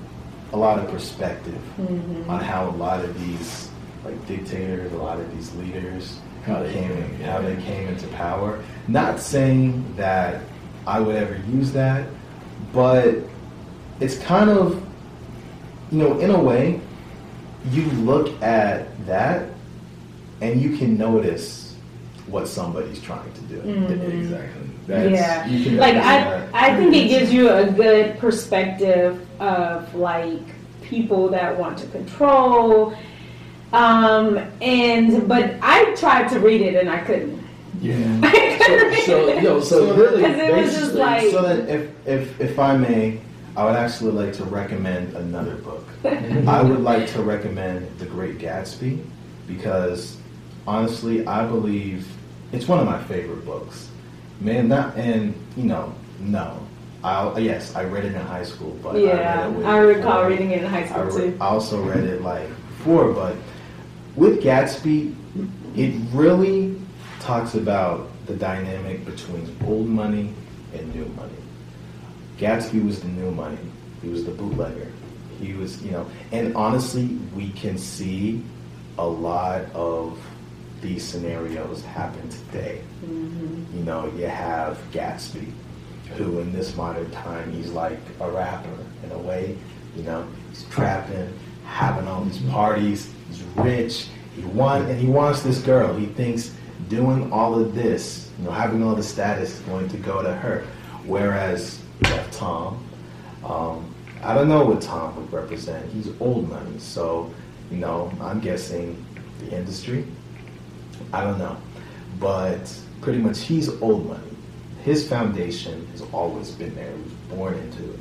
a lot of perspective mm-hmm. on how a lot of these like dictators, a lot of these leaders how they came in, how they came into power. Not saying that I would ever use that, but it's kind of you know, in a way, you look at that and you can notice what somebody's trying to do. Mm-hmm. Exactly. That's, yeah. like I, I think it gives you a good perspective of like people that want to control. Um, and but I tried to read it and I couldn't. Yeah. so, so, so really, it was just like. So then, if if if I may, I would actually like to recommend another book. I would like to recommend The Great Gatsby because honestly, I believe it's one of my favorite books. Man, not and you know, no. I yes, I read it in high school, but yeah, I, I recall before. reading it in high school I re- too. I also read it like before, but with Gatsby, it really talks about the dynamic between old money and new money. Gatsby was the new money. He was the bootlegger. He was, you know, and honestly, we can see a lot of these scenarios happen today. Mm-hmm. You know, you have Gatsby, who in this modern time, he's like a rapper in a way. You know, he's trapping, having all these parties. He's rich. He want and he wants this girl. He thinks doing all of this, you know, having all the status is going to go to her. Whereas have Tom. Um, I don't know what Tom would represent. He's old money, so you know, I'm guessing the industry. I don't know, but pretty much he's old money. His foundation has always been there. He was born into it,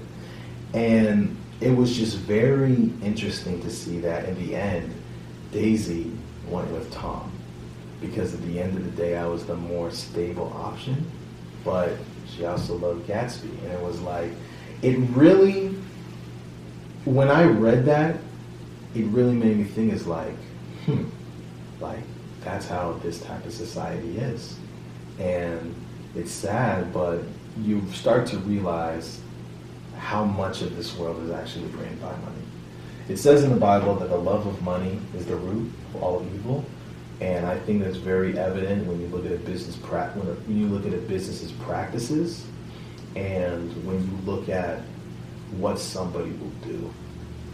and it was just very interesting to see that in the end, Daisy went with Tom because at the end of the day, I was the more stable option, but she also loved Gatsby, and it was like, it really, when I read that, it really made me think it's like, hmm, like that's how this type of society is, and it's sad, but you start to realize how much of this world is actually ran by money. It says in the Bible that the love of money is the root of all evil, and I think that's very evident when you look at a business pra- when, a, when you look at a business's practices, and when you look at what somebody will do.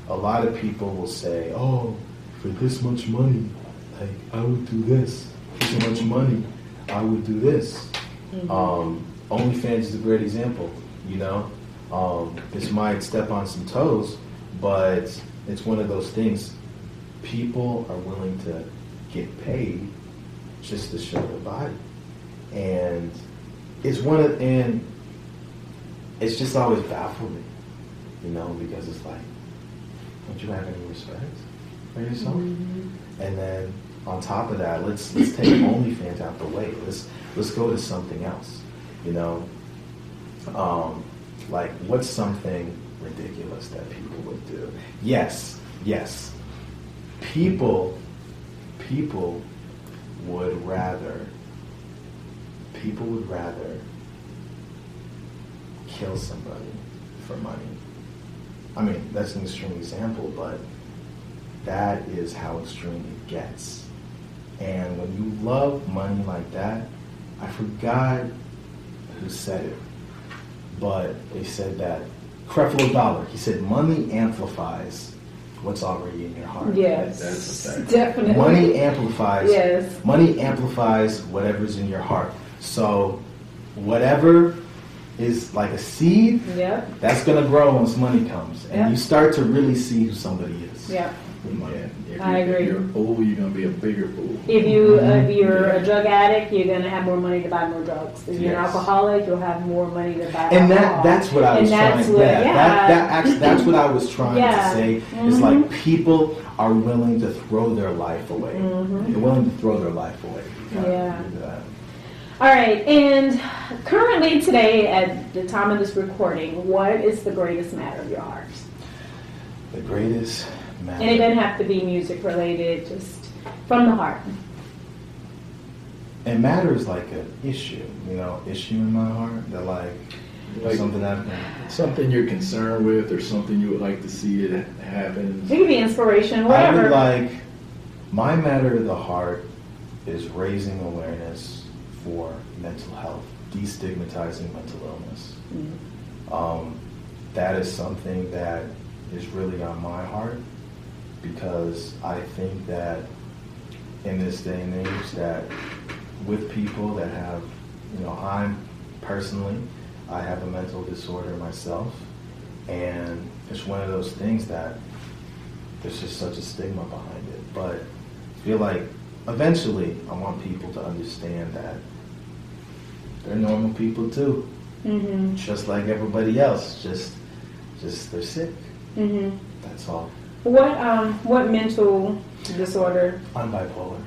A lot of people will say, "Oh, for this much money, like I would do this. For so much money, I would do this." Mm-hmm. Um, OnlyFans is a great example. You know, um, this might step on some toes, but it's one of those things. People are willing to get paid just to show their body. And it's one of and it's just always baffled me, you know, because it's like, don't you have any respect for yourself? Mm-hmm. And then on top of that, let's let's take OnlyFans out the way. Let's let's go to something else. You know, um, like what's something ridiculous that people would do? Yes, yes. People people would rather people would rather kill somebody for money. I mean, that's an extreme example, but that is how extreme it gets. And when you love money like that, I forgot who said it, but they said that Creflo Dollar, he said money amplifies what's already in your heart. Yes, that's definitely. Money amplifies. Yes. Money amplifies whatever's in your heart. So, whatever is like a seed, yeah, that's gonna grow once money comes, and you start to really see who somebody is. Yeah. Yeah. If I you're, agree. If you're a fool, you're gonna be a bigger fool. If you uh, if you're Yeah. a drug addict, you're gonna have more money to buy more drugs. If you're an Yes. alcoholic, you'll have more money to buy. and that alcohol. that's what I And was that's trying. what- yeah, yeah. That, that actually, that's what I was trying Yeah. to say. Is Mhm. like people are willing to throw their life away. Mhm. They're willing to throw their life away. Yeah. All right, and currently today, at the time of this recording, what is the greatest matter of your heart? The greatest matter. And it doesn't have to be music related, just from the heart. it matters like an issue, you know, issue in my heart that like, Like- something that Something you're concerned with, or something you would like to see it happen. It could be inspiration, I whatever. would like my matter of the heart is raising awareness for mental health, destigmatizing mental illness. Mm. Um, that is something that is really on my heart because I think that in this day and age that with people that have, you know, I'm personally, I have a mental disorder myself and it's one of those things that there's just such a stigma behind it. But I feel like eventually I want people to understand that they're normal people too Mm-hmm. just like everybody else. Just, just they're sick. Mm-hmm. That's all. What um what mental disorder? I'm bipolar.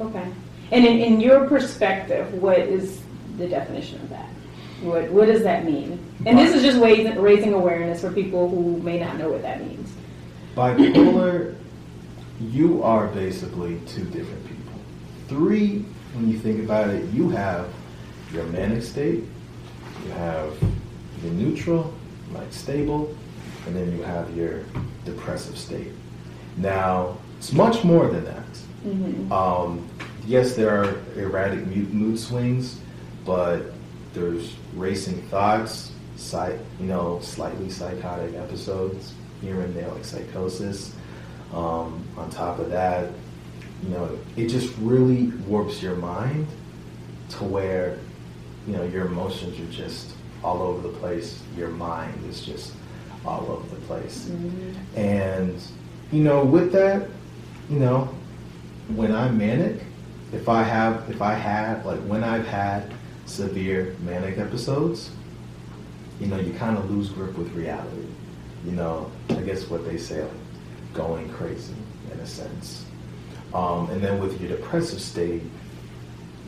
Okay. And in, in your perspective, what is the definition of that? What what does that mean? And this is just raising, raising awareness for people who may not know what that means. Bipolar, you are basically two different people. Three, when you think about it, you have your manic state, you have your neutral, like stable, and then you have your depressive state. Now, it's much more than that. Mm-hmm. Um, yes, there are erratic mood swings, but there's racing thoughts, psych, you know, slightly psychotic episodes here and there, like psychosis. Um, on top of that, you know, it just really warps your mind to where, you know, your emotions are just all over the place. Your mind is just all over the place. Mm-hmm. And, you know, with that, you know, when I'm manic, if I have, if I had, like when I've had severe manic episodes, you know, you kind of lose grip with reality. You know, I guess what they say, like going crazy in a sense. Um, and then with your depressive state,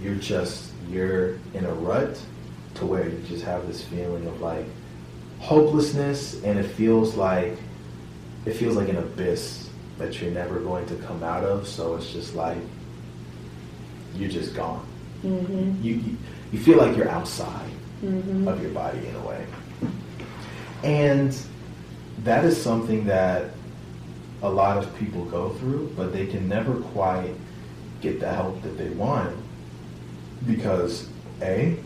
you're just, you're in a rut to where you just have this feeling of like hopelessness and it feels like, it feels like an abyss that you're never going to come out of. So it's just like, you're just gone. Mm-hmm. You, you, you feel like you're outside Mm-hmm. of your body in a way. And that is something that a lot of people go through, but they can never quite get the help that they want because A,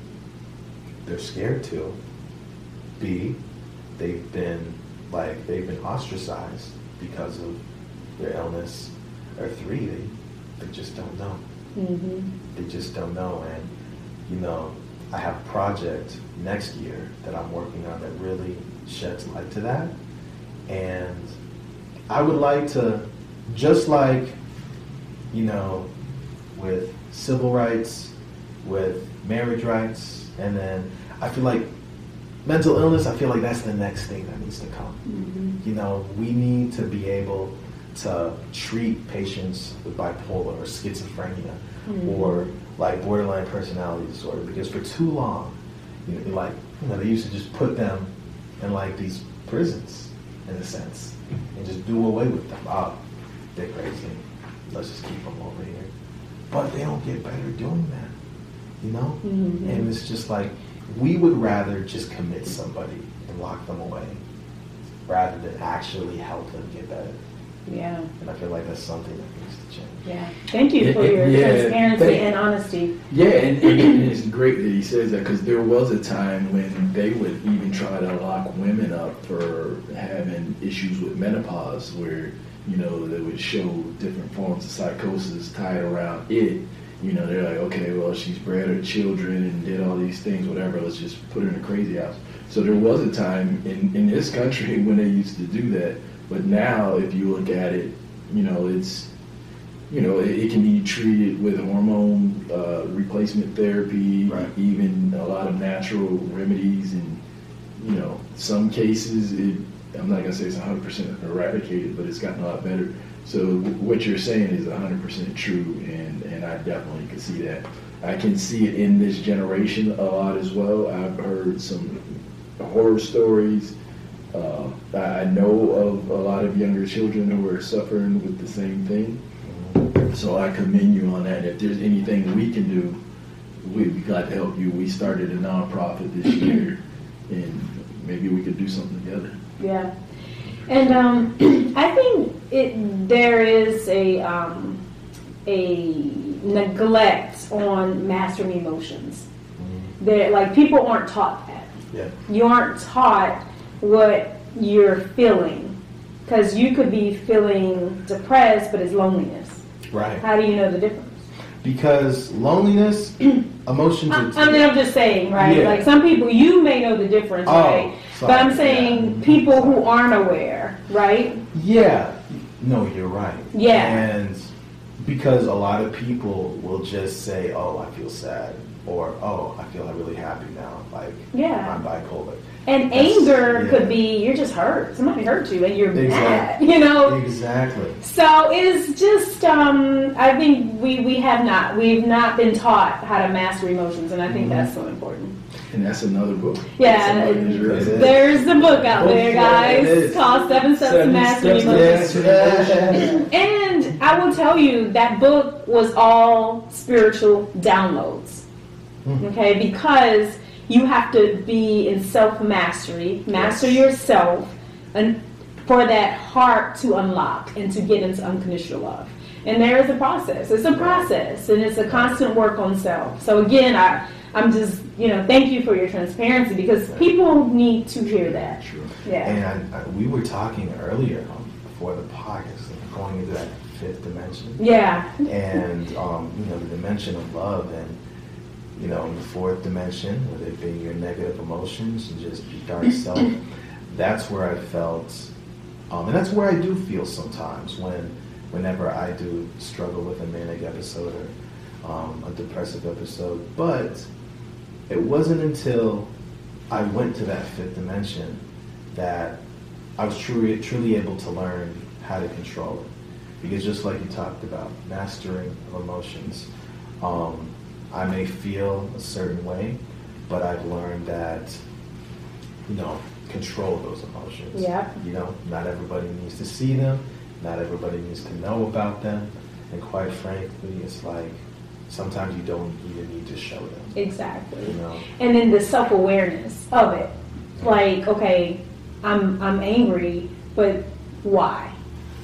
they're scared to. B, they've been like they've been ostracized because of their illness. Or three, they, they just don't know Mm-hmm. they just don't know. And you know, I have a project next year that I'm working on that really sheds light to that. And I would like to, just like, you know, with civil rights, with marriage rights, and then I feel like mental illness, I feel like that's the next thing that needs to come. Mm-hmm. You know, we need to be able to treat patients with bipolar or schizophrenia Mhm. or like borderline personality disorder because for too long, you know, like you know, they used to just put them in like these prisons in a sense and just do away with them. Oh, they're crazy. Let's just keep them over here. But they don't get better doing that, you know. Mhm. And it's just like we would rather just commit somebody and lock them away rather than actually help them get better. Yeah. And I feel like that's something that needs to change. Yeah. Thank you for your yeah, transparency thank- and honesty. Yeah, and, and, and it's great that he says that because there was a time when they would even try to lock women up for having issues with menopause, where you know they would show different forms of psychosis tied around it. You know, they're like, okay, well, she's bred her children and did all these things, whatever. Let's just put her in a crazy house. So there was a time in, in this country when they used to do that. But now, if you look at it, You know, it's you know it, it can be treated with hormone uh, replacement therapy, Right. even a lot of natural remedies, and you know, some cases it. I'm not gonna say it's 100% eradicated, but it's gotten a lot better. So what you're saying is 100% true, and and I definitely can see that. I can see it in this generation a lot as well. I've heard some horror stories. Uh, I know of a lot of younger children who are suffering with the same thing. So I commend you on that. If there's anything we can do, we'd be glad to help you. We started a nonprofit this year, and maybe we could do something together. Yeah, and um, I think it there is a um, a neglect on mastering emotions. That like people aren't taught that. Yeah. You aren't taught what you're feeling because you could be feeling depressed, but it's loneliness. Right. How do you know the difference? Because loneliness, emotions. I mean, I'm just saying, right? Yeah. Like some people, you may know the difference, Oh, right? Sorry, But I'm saying people who aren't aware, right? Yeah. No, you're right. Yeah. And because a lot of people will just say, "Oh, I feel sad," or "Oh, I feel really happy now." Like, Yeah. I'm bipolar. And That's- anger yeah. could be you're just hurt. Somebody hurt you and you're mad. Exactly. You know. Exactly. So it's just um, I think we we have not we've not been taught how to master emotions, and I think that's so important. And that's another book. Yeah, Somebody has read it it. is. There's a book out there, guys, is. called Seven Steps to Seven Mastering Steps to Emotions. Mastering And I will tell you that book was all spiritual downloads. Hmm. Okay, because you have to be in self mastery, master yourself, and for that heart to unlock and to get into unconditional love. And there is a process. It's a process, and it's a constant work on self. So again, I I'm just you know thank you for your transparency because people need to hear that. Sure. Yeah. And I, we were talking earlier um, before the podcast, going into that fifth dimension. Yeah. and um, you know the dimension of love and you know in the fourth dimension whether it be your negative emotions and just your dark self that's where i felt um, and that's where i do feel sometimes when whenever i do struggle with a manic episode or um, a depressive episode but it wasn't until i went to that fifth dimension that i was truly truly able to learn how to control it because just like you talked about mastering of emotions um, i may feel a certain way but i've learned that you know control those emotions Yeah. you know not everybody needs to see them not everybody needs to know about them and quite frankly it's like sometimes you don't even need to show them Exactly. you know and then the self awareness of it. Like, okay, I'm I'm angry, but why?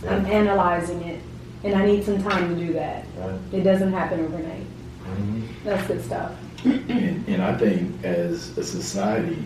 I'm analyzing it, and I need some time to do that. right It doesn't happen overnight. Mhm. That's good stuff. And, and I think as a society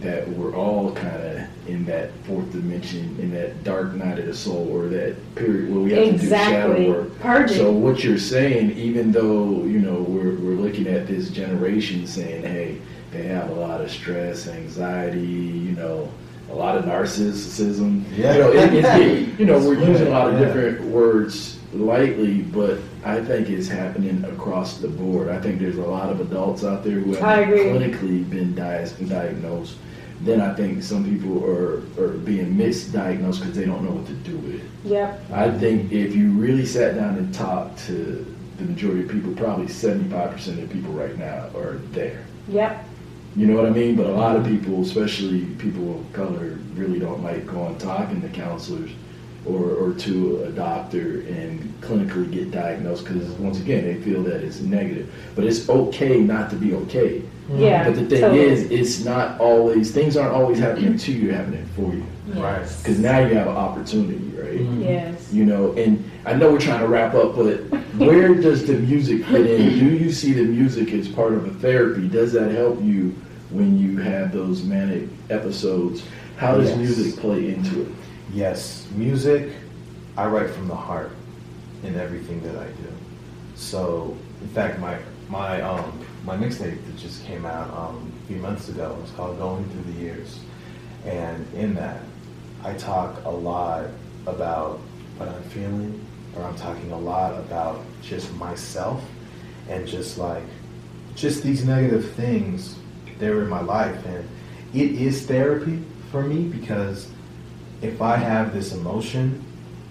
that we're all kind of in that fourth dimension, in that dark night of the soul, or that period where we have to do Exactly. shadow work. Purging. So what you're saying, even though you know we're we're looking at this generation saying, hey, they have a lot of stress, anxiety, you know, a lot of narcissism. Yeah. You know, it, it, you know, we're using a lot of Yeah. different words lightly, but I think it's happening across the board. I think there's a lot of adults out there who have clinically been di- diagnosed. Then I think some people are, are being misdiagnosed because they don't know what to do with it. Yep. I think if you really sat down and talked to the majority of people, probably 75% of people right now are there. Yep. You know what I mean? But a lot of people, especially people of color, really don't like going talking to counselors or, or to a doctor and clinically get diagnosed because, once again, they feel that it's negative. But it's okay not to be okay. Yeah. But the thing totally. is, it's not always, things aren't always happening to you, happening for you. Right. Because now you have an opportunity, right? Yes. You know, and I know we're trying to wrap up, but where does the music fit in? Do you see the music as part of a therapy? Does that help you when you have those manic episodes? How does Yes. music play into it? Yes, music, I write from the heart in everything that I do. So, in fact, my my um my mixtape that just came out um, a few months ago was called Going Through the Years, and in that, I talk a lot about what I'm feeling, or I'm talking a lot about just myself and just like just these negative things there in my life. And it is therapy for me because if I have this emotion,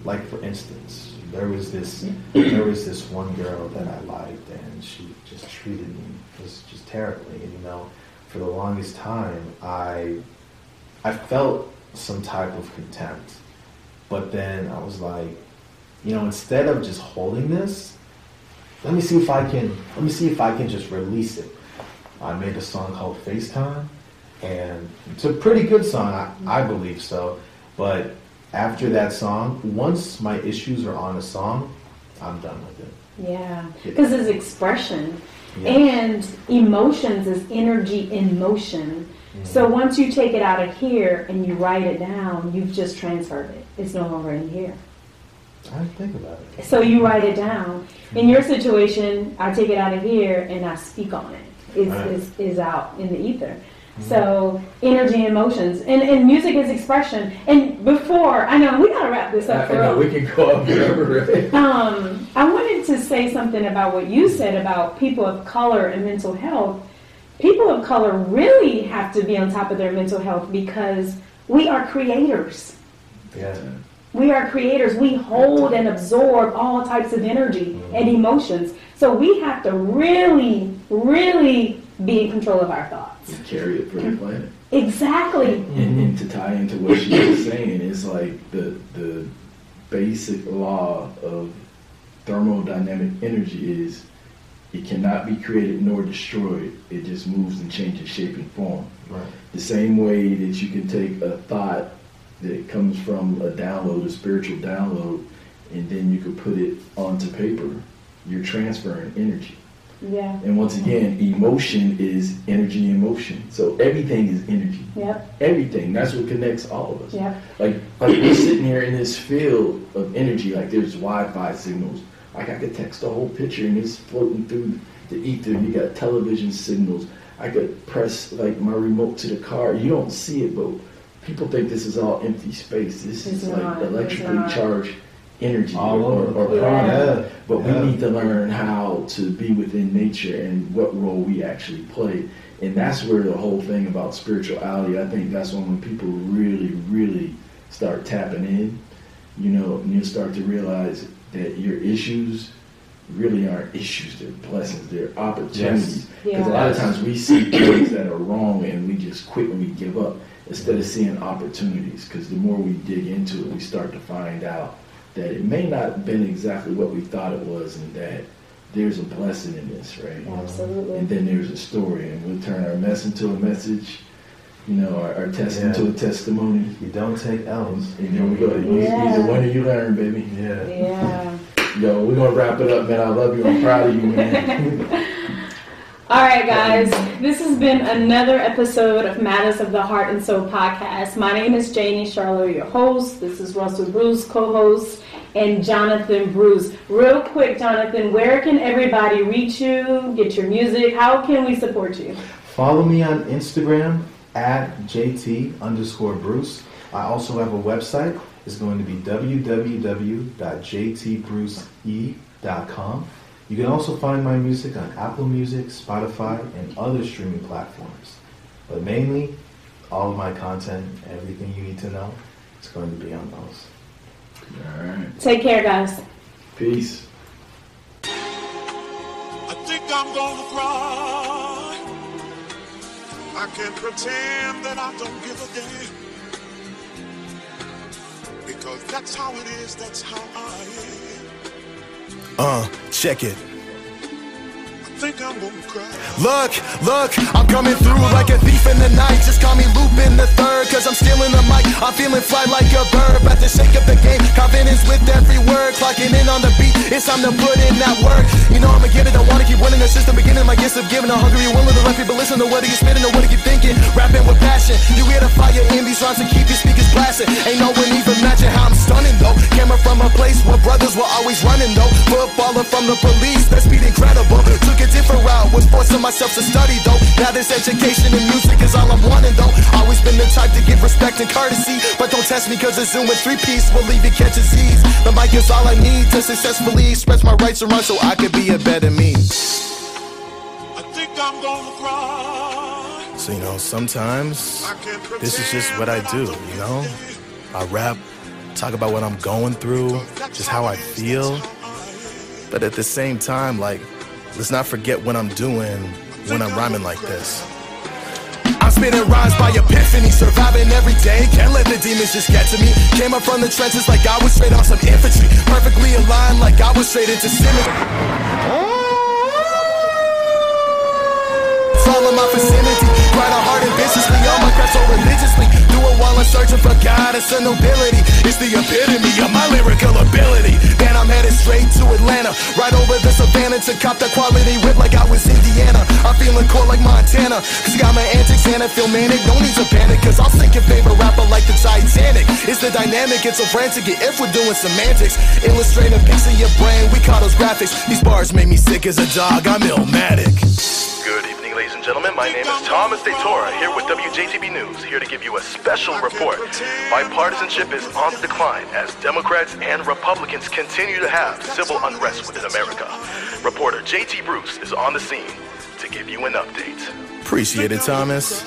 like for instance, there was this there was this one girl that I liked and she just treated me just just terribly and you know for the longest time I I felt some type of contempt. But then I was like you know instead of just holding this let me see if I can let me see if I can just release it. I made a song called FaceTime and it's a pretty good song I, I believe so but after that song, once my issues are on a song, I'm done with it. Yeah, because it's expression. And emotions is energy in motion. Mm-hmm. So once you take it out of here and you write it down, you've just transferred it. It's no longer in here. I think about it. So you write it down. In your situation, I take it out of here and I speak on it. It's, right. is, is out in the ether. So energy and emotions, and, and music is expression. And before I know we gotta wrap this up. I, know, we can go up forever. um, I wanted to say something about what you said about people of color and mental health. People of color really have to be on top of their mental health because we are creators. Yeah. We are creators. We hold and absorb all types of energy mm-hmm. and emotions. So we have to really, really be in control of our thoughts. And carry it for the mm-hmm. planet. Exactly. And, and, to tie into what she was saying, it's like the the basic law of thermodynamic energy is it cannot be created nor destroyed. It just moves and changes shape and form. Right. The same way that you can take a thought that comes from a download, a spiritual download, and then you could put it onto paper. You're transferring energy. Yeah. And once again, emotion is energy in motion. So everything is energy. Yep. Everything. That's what connects all of us. Yep. Like like we're sitting here in this field of energy, like there's Wi-Fi signals. Like I could text a whole picture and it's floating through the ether. You got television signals. I could press like my remote to the car. You don't see it, but people think this is all empty space. This it's is not, like electrically charged energy All or, or, or product. Yeah. But yeah. we need to learn how to be within nature and what role we actually play. And that's where the whole thing about spirituality, I think that's when, when people really, really start tapping in, you know, and you start to realize that your issues really aren't issues, they're blessings, they're opportunities. Because yes. yeah. a lot of times we see things that are wrong and we just quit and we give up instead of seeing opportunities. Because the more we dig into it, we start to find out that it may not have been exactly what we thought it was and that there's a blessing in this, right? Absolutely. And then there's a story, and we'll turn our mess into a message, you know, our, our test yeah. into a testimony. You don't take L's. And then we go. Yeah. Either one of you learn, baby. Yeah. Yeah. Yo, we're gonna wrap it up, man. I love you. I'm proud of you, man. All right, guys. This has been another episode of Matters of the Heart and Soul podcast. My name is Janie Charlo, your host. This is Russell Bruce, co-host, and Jonathan Bruce. Real quick, Jonathan, where can everybody reach you, get your music? How can we support you? Follow me on Instagram at JT underscore Bruce. I also have a website. It's going to be www.jtbrucee.com. You can also find my music on Apple Music, Spotify, and other streaming platforms. But mainly, all of my content, everything you need to know, is going to be on those. All right. Take care, guys. Peace. I think I'm gonna cry. I can't pretend that I don't give a damn. Because that's how it is, that's how I am. Uh, check it. Think I'm gonna cry. Look, look, I'm coming through like a thief in the night. Just call me Lupin the third, cause I'm stealing the mic. I'm feeling fly like a bird, about to shake up the game. Confidence with every word, clocking in on the beat. It's time to put in that work. You know I'ma give it, I wanna keep winning the system, beginning my gifts of giving. I'm hungry, willing to let people listen to what are you spitting or what are you thinking. Rapping with passion, you hear the fire in these rhymes to keep your speakers blasting. Ain't no one even imagine how I'm stunning though. Camera from a place where brothers were always running though. Footballer from the police, that speed incredible. Took it a different route. Was forcing myself to study though. Now this education and music is all I'm wanting though. Always been the type to give respect and courtesy. But don't test me cause a Zoom with three piece will leave you catch disease. The mic is all I need to successfully express my rights run so I could be a better me. I think I'm gonna cry. So, you know, sometimes this is just what I do, you know? I rap, talk about what I'm going through, just how I feel. But at the same time, like, let's not forget what I'm doing when I'm rhyming like this. I'm spinning rhymes by epiphany, surviving every day. Can't let the demons just get to me. Came up from the trenches like I was straight off some infantry. Perfectly aligned like I was straight into symmetry. in my vicinity. Grinding hard and viciously on my craft so religiously. Do it while I'm searching for God. and some nobility. It's the epitome of my lyrical ability. Then I'm headed straight to Atlanta. Right over the savannah to cop that quality whip like I was Indiana. I'm feeling cool like Montana. Cause got my antics and I feel manic. No need to panic, cause I'll sink your favorite rapper like the Titanic. It's the dynamic, it's so frantic. If we're doing semantics, illustrating pics in your brain, we call those graphics. These bars make me sick as a dog, I'm illmatic. Good evening, ladies and gentlemen. My name is Thomas DeTora, here with WJTB News, here to give you a special report. Bipartisanship is on the decline as Democrats and Republicans continue to have civil unrest within America. Reporter JT Bruce is on the scene to give you an update. Appreciate it, Thomas.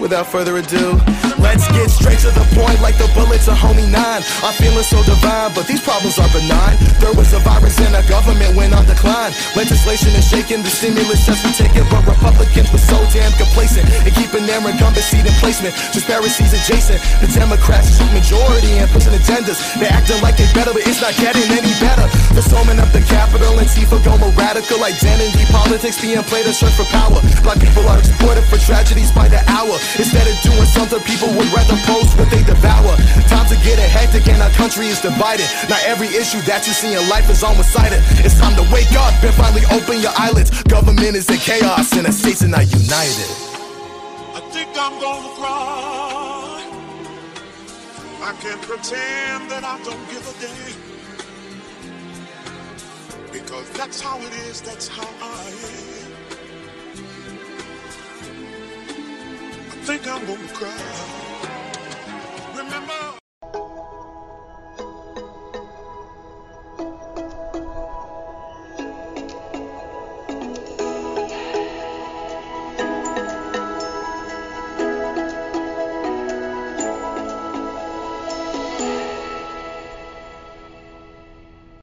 Without further ado, let's get straight to the point like the bullets of homie nine. I'm feeling so divine, but these problems are benign. There was a virus and our government went on decline. Legislation is shaking, the stimulus checks we taking, but Republicans were so damn complacent in keeping their incumbent seat in placement. Disparities adjacent. The Democrats took majority and pushing agendas. They're acting like they better, but it's not getting any better. The storming up the Capitol, Antifa going a radical identity politics being played a search for power. Black people are exploited for tragedies by the hour. Instead of doing something, people would rather post what they devour. Time to get it hectic and our country is divided. Not every issue that you see in life is on cited. It's time to wake up and finally open your eyelids. Government is in chaos and the states are not united. I think I'm gonna cry. I can't pretend that I don't give a damn. Because that's how it is, that's how I am. Think I'm gonna cry. Remember